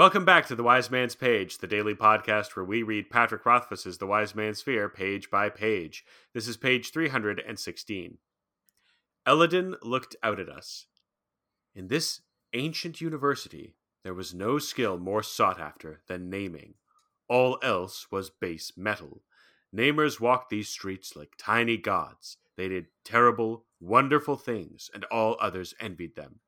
Welcome back to The Wise Man's Page, the daily podcast where we read Patrick Rothfuss's The Wise Man's Fear page by page. This is page 316. Elodin looked out at us. In this ancient university, there was no skill more sought after than naming. All else was base metal. Namers walked these streets like tiny gods. They did terrible, wonderful things, and all others envied them.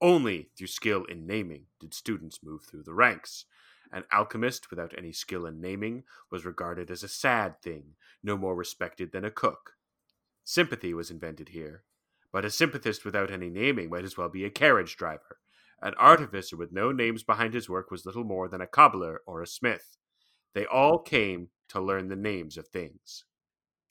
Only through skill in naming did students move through the ranks. An alchemist without any skill in naming was regarded as a sad thing, no more respected than a cook. Sympathy was invented here, but a sympathist without any naming might as well be a carriage driver. An artificer with no names behind his work was little more than a cobbler or a smith. They all came to learn the names of things.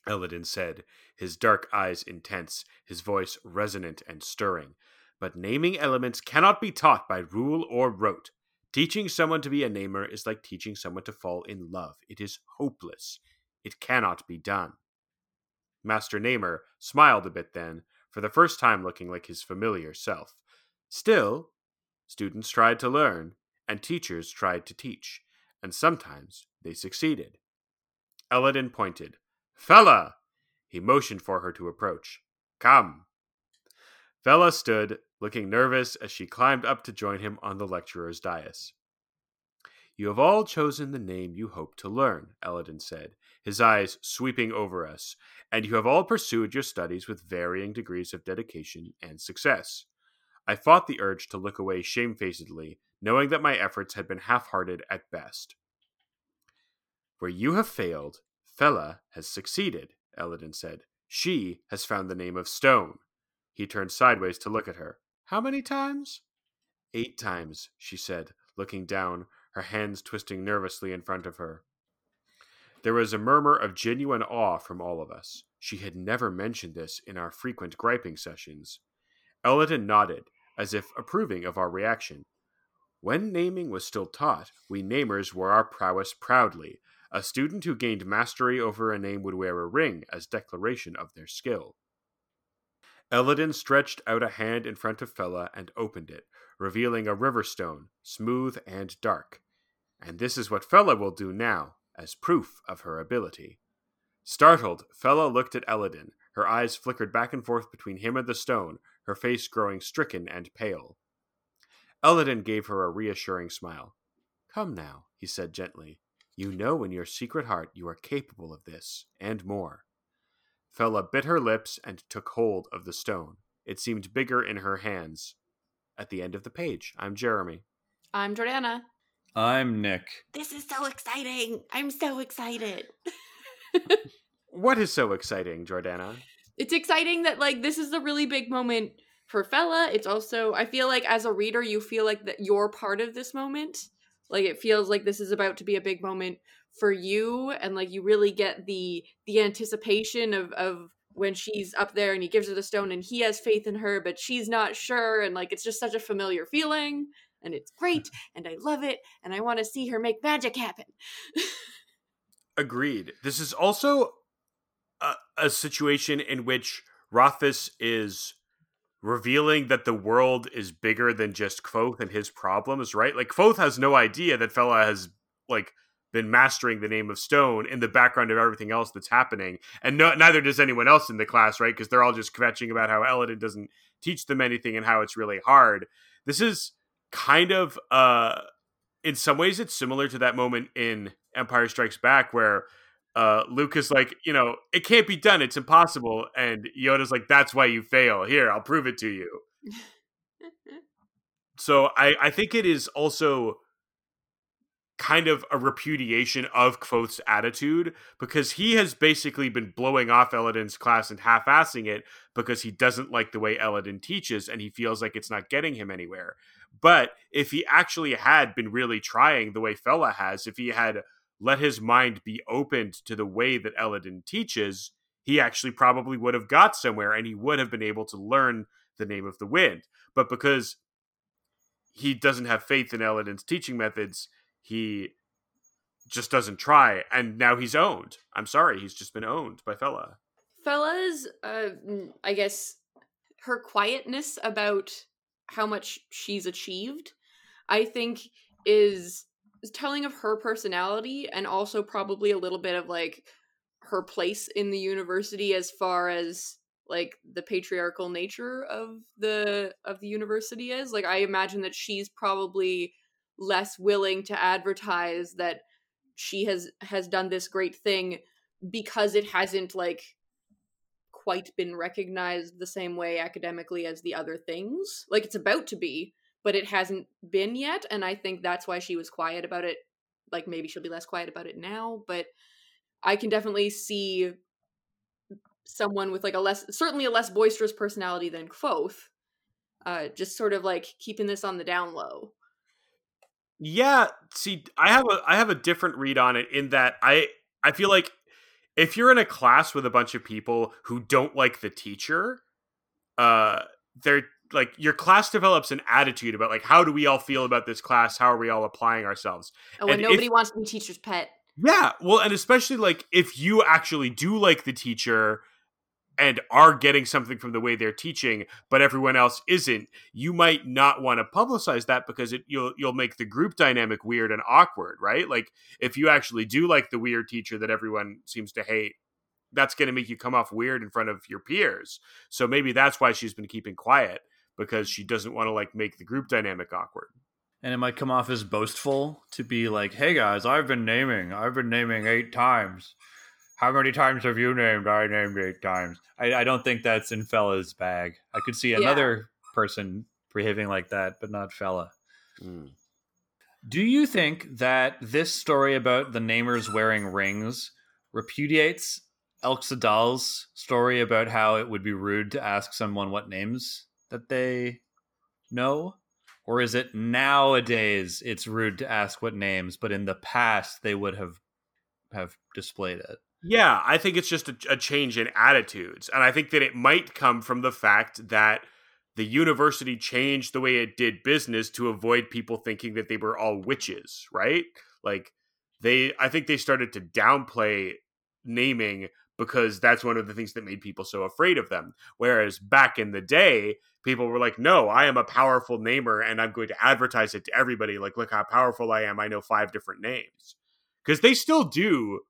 Elodin said, his dark eyes intense, his voice resonant and stirring. But naming elements cannot be taught by rule or rote. Teaching someone to be a namer is like teaching someone to fall in love. It is hopeless. It cannot be done. Master Namer smiled a bit then, for the first time looking like his familiar self. Still, students tried to learn, and teachers tried to teach, and sometimes they succeeded. Elodin pointed. Fella! He motioned for her to approach. Come. Fella stood, looking nervous as she climbed up to join him on the lecturer's dais. You have all chosen the name you hope to learn, Elodin said, his eyes sweeping over us, and you have all pursued your studies with varying degrees of dedication and success. I fought the urge to look away shamefacedly, knowing that my efforts had been half hearted at best. Where you have failed, Fella has succeeded, Elodin said. She has found the name of Stone. He turned sideways to look at her. How many times? Eight times, she said, looking down, her hands twisting nervously in front of her. There was a murmur of genuine awe from all of us. She had never mentioned this in our frequent griping sessions. Elodin nodded, as if approving of our reaction. When naming was still taught, we namers wore our prowess proudly. A student who gained mastery over a name would wear a ring as declaration of their skill. Elodin stretched out a hand in front of Fella and opened it, revealing a river stone, smooth and dark. And this is what Fella will do now, as proof of her ability. Startled, Fella looked at Elodin. Her eyes flickered back and forth between him and the stone, her face growing stricken and pale. Elodin gave her a reassuring smile. Come now, he said gently. You know in your secret heart you are capable of this, and more. Fella bit her lips and took hold of the stone. It seemed bigger in her hands. At the end of the page, I'm Jeremy. I'm Jordana. I'm Nick. This is so exciting. I'm so excited. what is so exciting, Jordana? It's exciting that like this is a really big moment for Fella. It's also I feel like as a reader you feel like that you're part of this moment. Like it feels like this is about to be a big moment for you and like you really get the the anticipation of of when she's up there and he gives her the stone and he has faith in her but she's not sure and like it's just such a familiar feeling and it's great and I love it and I want to see her make magic happen. Agreed. This is also a, a situation in which Rothfuss is revealing that the world is bigger than just Kvothe and his problems, right? Like Kvothe has no idea that Fella has like been mastering the name of Stone in the background of everything else that's happening, and no, neither does anyone else in the class, right? Because they're all just kvetching about how Elodin doesn't teach them anything and how it's really hard. This is kind of, uh, in some ways, it's similar to that moment in Empire Strikes Back where uh, Luke is like, you know, it can't be done. It's impossible. And Yoda's like, that's why you fail. Here, I'll prove it to you. so I, I think it is also kind of a repudiation of Kvothe's attitude because he has basically been blowing off Elodin's class and half-assing it because he doesn't like the way Elodin teaches and he feels like it's not getting him anywhere. But if he actually had been really trying the way Fella has, if he had let his mind be opened to the way that Elodin teaches, he actually probably would have got somewhere and he would have been able to learn the name of the wind. But because he doesn't have faith in Elodin's teaching methods, he just doesn't try and now he's owned. I'm sorry he's just been owned by fella fella's uh i guess her quietness about how much she's achieved i think is telling of her personality and also probably a little bit of like her place in the university as far as like the patriarchal nature of the of the university is. Like i imagine that she's probably less willing to advertise that she has has done this great thing because it hasn't like quite been recognized the same way academically as the other things like it's about to be but it hasn't been yet and i think that's why she was quiet about it like maybe she'll be less quiet about it now but i can definitely see someone with like a less certainly a less boisterous personality than Kvothe. Uh, just sort of like keeping this on the down low. Yeah, see, I have a I have a different read on it in that I I feel like if you're in a class with a bunch of people who don't like the teacher, uh, they're like your class develops an attitude about like how do we all feel about this class? How are we all applying ourselves? Oh, and, and nobody if, wants to be teacher's pet. Yeah, well, and especially like if you actually do like the teacher and are getting something from the way they're teaching, but everyone else isn't, you might not want to publicize that because it, you'll you'll make the group dynamic weird and awkward, right? Like if you actually do like the weird teacher that everyone seems to hate, that's going to make you come off weird in front of your peers. So maybe that's why she's been keeping quiet because she doesn't want to like make the group dynamic awkward. And it might come off as boastful to be like, "Hey guys, I've been naming. I've been naming 8 times." How many times have you named? I named eight times. I, I don't think that's in Fella's bag. I could see another yeah. person behaving like that, but not Fella. Mm. Do you think that this story about the namers wearing rings repudiates Elxa Dal's story about how it would be rude to ask someone what names that they know? Or is it nowadays it's rude to ask what names, but in the past they would have have displayed it? Yeah, I think it's just a, a, change in attitudes. And I think that it might come from the fact that the university changed the way it did business to avoid people thinking that they were all witches, right? Like they I think they started to downplay naming because that's one of the things that made people so afraid of them. Whereas back in the day, people were like, "No, I am a powerful namer and I'm going to advertise it to everybody like look how powerful I am. I know five different names." Cuz they still do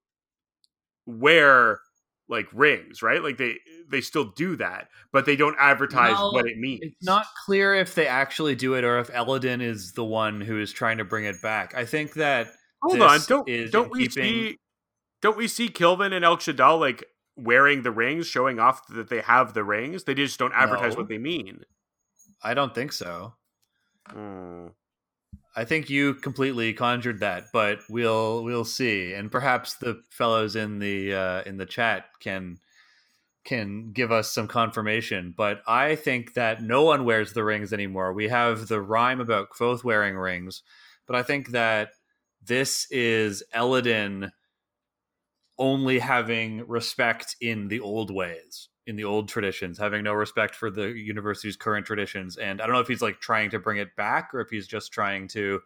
wear like rings, right? Like they they still do that, but they don't advertise no, what it means. It's not clear if they actually do it or if Elodin is the one who is trying to bring it back. I think that hold on, don't don't we keeping... see don't we see Kilvin and Elxa Dal like wearing the rings, showing off that they have the rings? They just don't advertise no. what they mean. I don't think so. Hmm. I think you completely conjured that, but we'll we'll see, and perhaps the fellows in the uh, in the chat can can give us some confirmation. But I think that no one wears the rings anymore. We have the rhyme about Kvothe wearing rings, but I think that this is Elodin only having respect in the old ways in the old traditions, having no respect for the university's current traditions. And I don't know if he's like trying to bring it back or if he's just trying to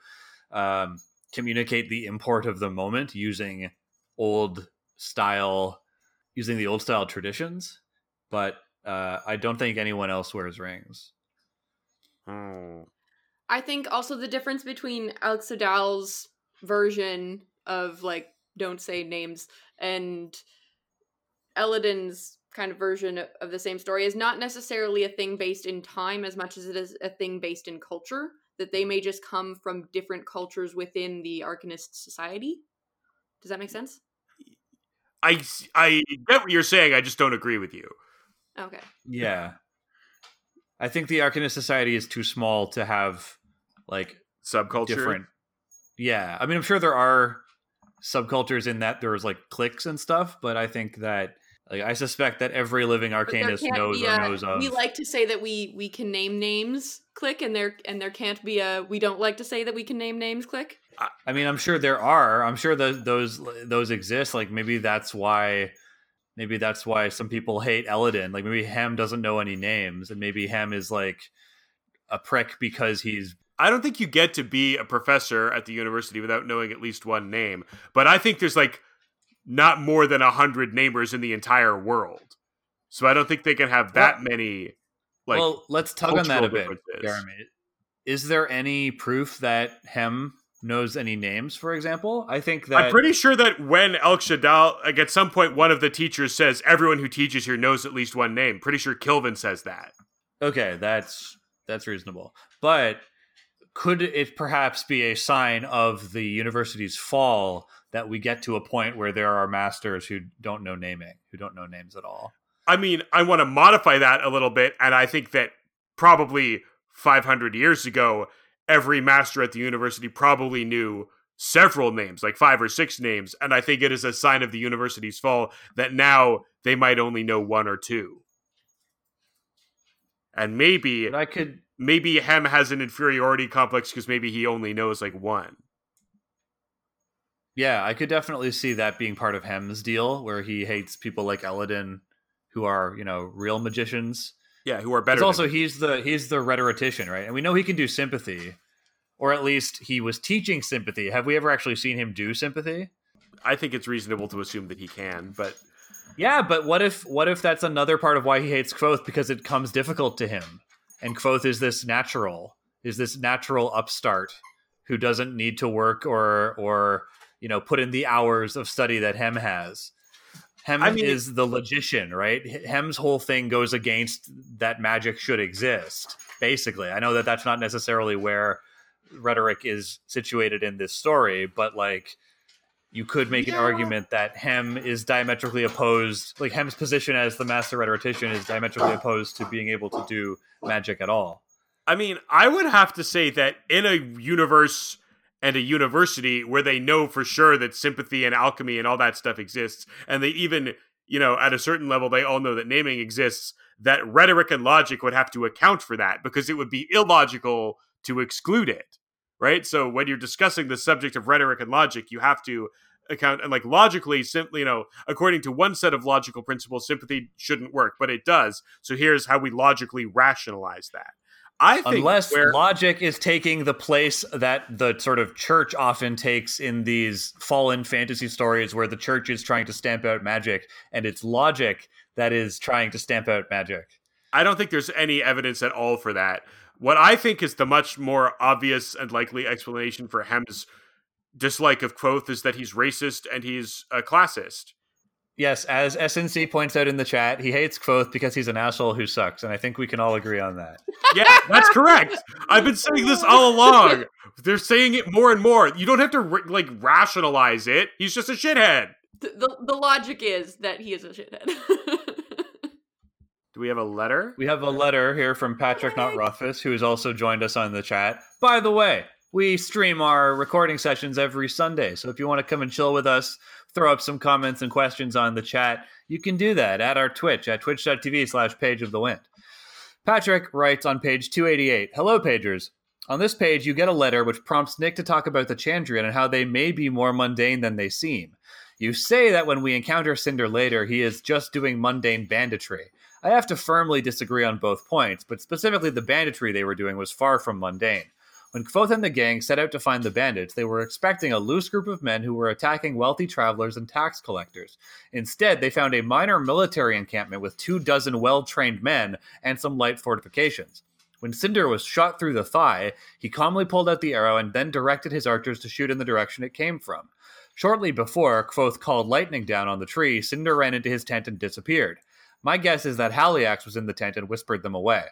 um, communicate the import of the moment using old style, using the old style traditions. But uh, I don't think anyone else wears rings. Hmm. I think also the difference between Alex Elxa Dal's version of like don't say names and Elodin's kind of version of the same story is not necessarily a thing based in time as much as it is a thing based in culture that they may just come from different cultures within the arcanist society. Does that make sense? I i get what you're saying i just don't agree with you. Okay. Yeah. I think the arcanist society is too small to have like subculture? different yeah i mean i'm sure there are subcultures in that there's like cliques and stuff but i think that like I suspect that every living arcanist knows or knows of. We like to say that we we can name names. Click and there and there can't be a. We don't like to say that we can name names. Click. I mean, I'm sure there are. I'm sure those those those exist. Like maybe that's why. Maybe that's why some people hate Elodin. Like maybe Hem doesn't know any names, and maybe Hem is like a prick because he's I don't think you get to be a professor at the university without knowing at least one name. But I think there's like not more than a hundred namers in the entire world. So I don't think they can have that well, many. Like, well, let's tug on that a bit, Jeremy. Is there any proof that Hem knows any names, for example. I think that I'm pretty sure that when Elxa Dal, like at some point, one of the teachers says everyone who teaches here knows at least one name. Pretty sure Kilvin says that. Okay, that's that's reasonable. But could it perhaps be a sign of the university's fall that we get to a point where there are masters who don't know naming, who don't know names at all? I mean, I want to modify that a little bit, and I think that probably 500 years ago, every master at the university probably knew several names, like five or six names, and I think it is a sign of the university's fall that now they might only know one or two. And maybe But I could maybe Hem has an inferiority complex because maybe he only knows like one. Yeah, I could definitely see that being part of Hem's deal, where he hates people like Elodin, who are you know real magicians. Yeah, who are better. Also him. he's the he's the rhetorician, right? And we know he can do sympathy, or at least he was teaching sympathy. Have we ever actually seen him do sympathy? I think it's reasonable to assume that he can, but Yeah, but what if what if that's another part of why he hates Kvothe because it comes difficult to him, and Kvothe is this natural, is this natural upstart who doesn't need to work or or you know put in the hours of study that Hem has. Hem I mean- is the logician, right? Hem's whole thing goes against that magic should exist. Basically, I know that that's not necessarily where rhetoric is situated in this story, but like you could make an argument that Hem is diametrically opposed, like Hem's position as the master rhetorician is diametrically opposed to being able to do magic at all. I mean, I would have to say that in a universe and a university where they know for sure that sympathy and alchemy and all that stuff exists, and they even, you know, at a certain level, they all know that naming exists, that rhetoric and logic would have to account for that because it would be illogical to exclude it, right? So when you're discussing the subject of rhetoric and logic, you have to account and like logically simply you know according to one set of logical principles sympathy shouldn't work but it does so here's how we logically rationalize that i think Unless where, logic is taking the place that the sort of church often takes in these fallen fantasy stories where the church is trying to stamp out magic and it's logic that is trying to stamp out magic. I don't think there's any evidence at all for that. What I think is the much more obvious and likely explanation for Hem's dislike of Kvothe is that he's racist and he's a classist. Yes, as SNC points out in the chat, he hates Kvothe because he's an asshole who sucks, and I think we can all agree on that. Yeah, that's correct. I've been saying this all along. They're saying it more and more. You don't have to like rationalize it. He's just a shithead. The, the, the logic is that he is a shithead. Do we have a letter? We have a letter here from Patrick Not Rothfuss, who has also joined us on the chat. By the way, we stream our recording sessions every Sunday, so if you want to come and chill with us, throw up some comments and questions on the chat, you can do that at our Twitch at twitch.tv slash page of the wind. Patrick writes on page 288 Hello, pagers. On this page, you get a letter which prompts Nick to talk about the Chandrian and how they may be more mundane than they seem. You say that when we encounter Cinder later, he is just doing mundane banditry. I have to firmly disagree on both points, but specifically the banditry they were doing was far from mundane. When Kvothe and the gang set out to find the bandits, they were expecting a loose group of men who were attacking wealthy travelers and tax collectors. Instead, they found a minor military encampment with two dozen well trained men and some light fortifications. When Cinder was shot through the thigh, he calmly pulled out the arrow and then directed his archers to shoot in the direction it came from. Shortly before, Kvothe called lightning down on the tree, Cinder ran into his tent and disappeared. My guess is that Haliax was in the tent and whispered them away.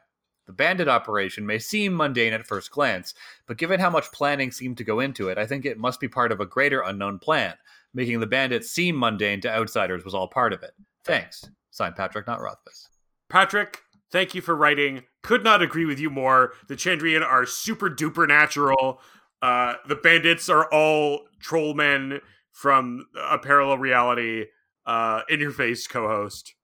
The bandit operation may seem mundane at first glance, but given how much planning seemed to go into it, I think it must be part of a greater unknown plan. Making the bandits seem mundane to outsiders was all part of it. Thanks. Signed Patrick, not Rothfuss. Patrick, thank you for writing. Could not agree with you more. The Chandrian are super duper natural. Uh, the bandits are all troll men from a parallel reality. Uh, in your face, co-host.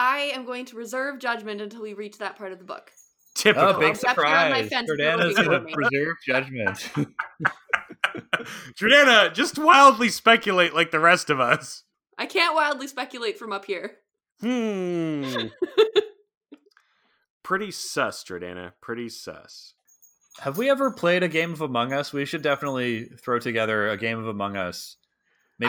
I am going to reserve judgment until we reach that part of the book. Typical. Oh, big I'll wrap around my surprise. fence and Jordana's going to me. preserve judgment. Jordana, just wildly speculate like the rest of us. I can't wildly speculate from up here. Hmm. Pretty sus, Jordana. Pretty sus. Have we ever played a game of Among Us? We should definitely throw together a game of Among Us.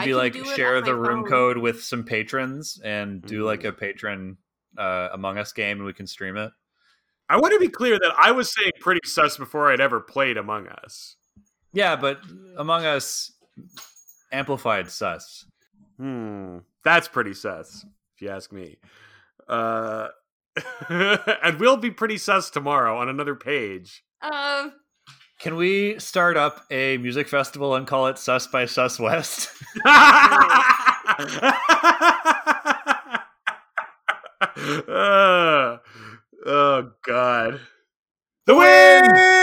Maybe like share the room phone. code with some patrons and do Mhm. like a patron uh, Among Us game and we can stream it. I want to be clear that I was saying pretty sus before I'd ever played Among Us. Yeah, but Among Us amplified sus. Hmm, that's pretty sus, if you ask me. Uh, and we'll be pretty sus tomorrow on another page. Uh, can we start up a music festival and call it Sus by Sus West? uh, oh God. The wind!